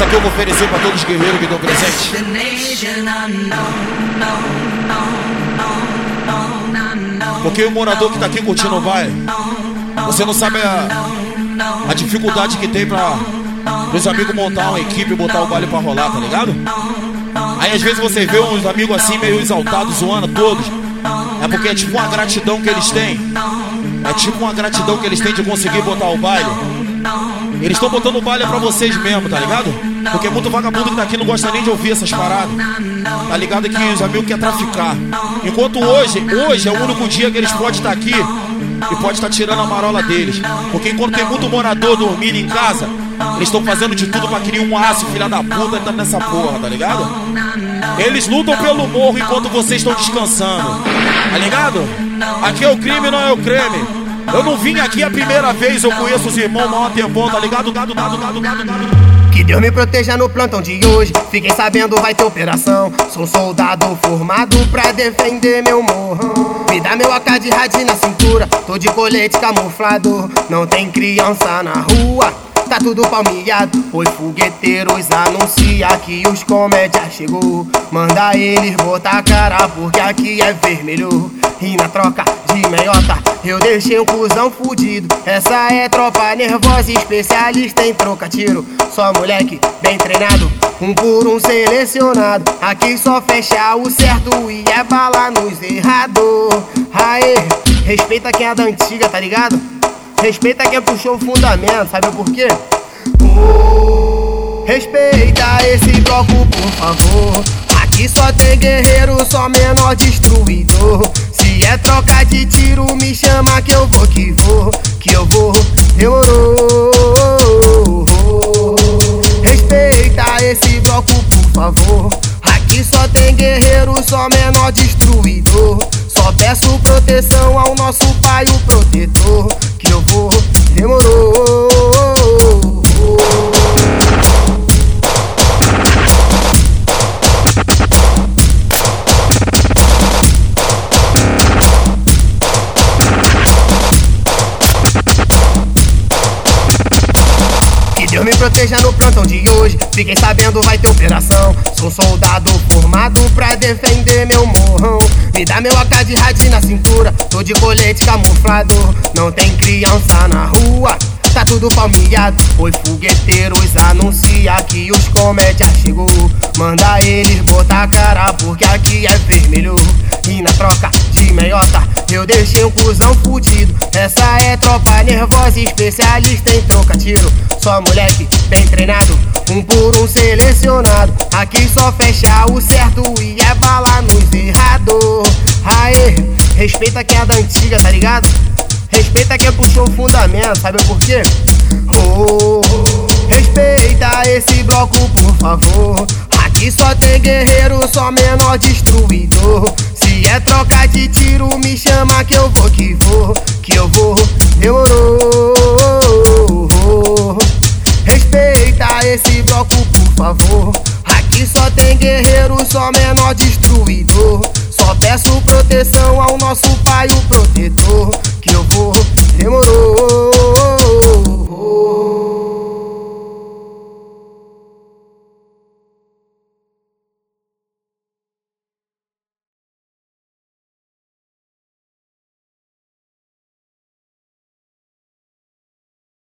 Essa aqui eu vou oferecer pra todos os guerreiros que dão presente. Porque o morador que tá aqui curtindo o baile, você não sabe a, a dificuldade que tem pra os amigos montar uma equipe e botar o baile pra rolar, tá ligado? Aí às vezes você vê uns amigos assim meio exaltados, zoando todos. É porque é tipo uma gratidão que eles têm. É tipo uma gratidão que eles têm de conseguir botar o baile. Eles estão botando o baile pra vocês mesmo, tá ligado? Porque muito vagabundo que tá aqui não gosta nem de ouvir essas paradas. Tá ligado que os amigos querem traficar. Enquanto hoje, hoje é o único dia que eles podem estar aqui e pode estar tirando a marola deles. Porque enquanto tem muito morador dormindo em casa, eles estão fazendo de tudo pra criar um aço, filha da puta, tá nessa porra, tá ligado? Eles lutam pelo morro enquanto vocês estão descansando. Tá ligado? Aqui é o crime, não é o creme. Eu não vim aqui a primeira vez, eu conheço os irmãos maior tempão, tá ligado? Gado, gado, gado, gado, gado. Que Deus me proteja no plantão de hoje. Fiquem sabendo, vai ter operação. Sou soldado formado pra defender meu morro. Me dá meu AK de rádio na cintura. Tô de colete camuflado. Não tem criança na rua tá tudo palmeado. Os fogueteiros anuncia que os comédia chegou. Manda eles botar a cara porque aqui é vermelho. E na troca de meiota eu deixei um cuzão fudido. Essa é tropa nervosa, especialista em troca tiro. Só moleque bem treinado, um por um selecionado. Aqui só fecha o certo e é bala nos errados. Aê, respeita quem é da antiga, tá ligado? Respeita quem puxou o fundamento, sabe por quê? respeita esse bloco, por favor. Aqui só tem guerreiro, só menor destruidor. Se é troca de tiro, me chama que eu vou que vou, que eu vou, demorou. Respeita esse bloco, por favor. Aqui só tem guerreiro, só menor destruidor. Só peço proteção ao nosso pai, o Me proteja no plantão de hoje. Fiquem sabendo, vai ter operação. Sou soldado formado pra defender meu morrão. Me dá meu AK de rádio na cintura. Tô de colete camuflado. Não tem criança na rua. Tá tudo palmeado, os fogueteiros anuncia que os comédia chegou. Manda eles botar a cara porque aqui é deixei um cuzão fudido. Essa é tropa nervosa, especialista em troca tiro. Só moleque bem treinado, um por um selecionado. Aqui só fecha o certo e é bala nos errado. Aê, respeita quem é da antiga, tá ligado? Respeita quem puxou o fundamento, sabe por quê? Oh, respeita esse bloco, por favor. Aqui só tem guerreiro, só menor destruidor. É trocar de tiro, me chama que eu vou, que vou, que eu vou, demorou. Oh, oh, oh, Respeita esse bloco, por favor. Aqui só tem guerreiro, só menor destruidor. Só peço proteção ao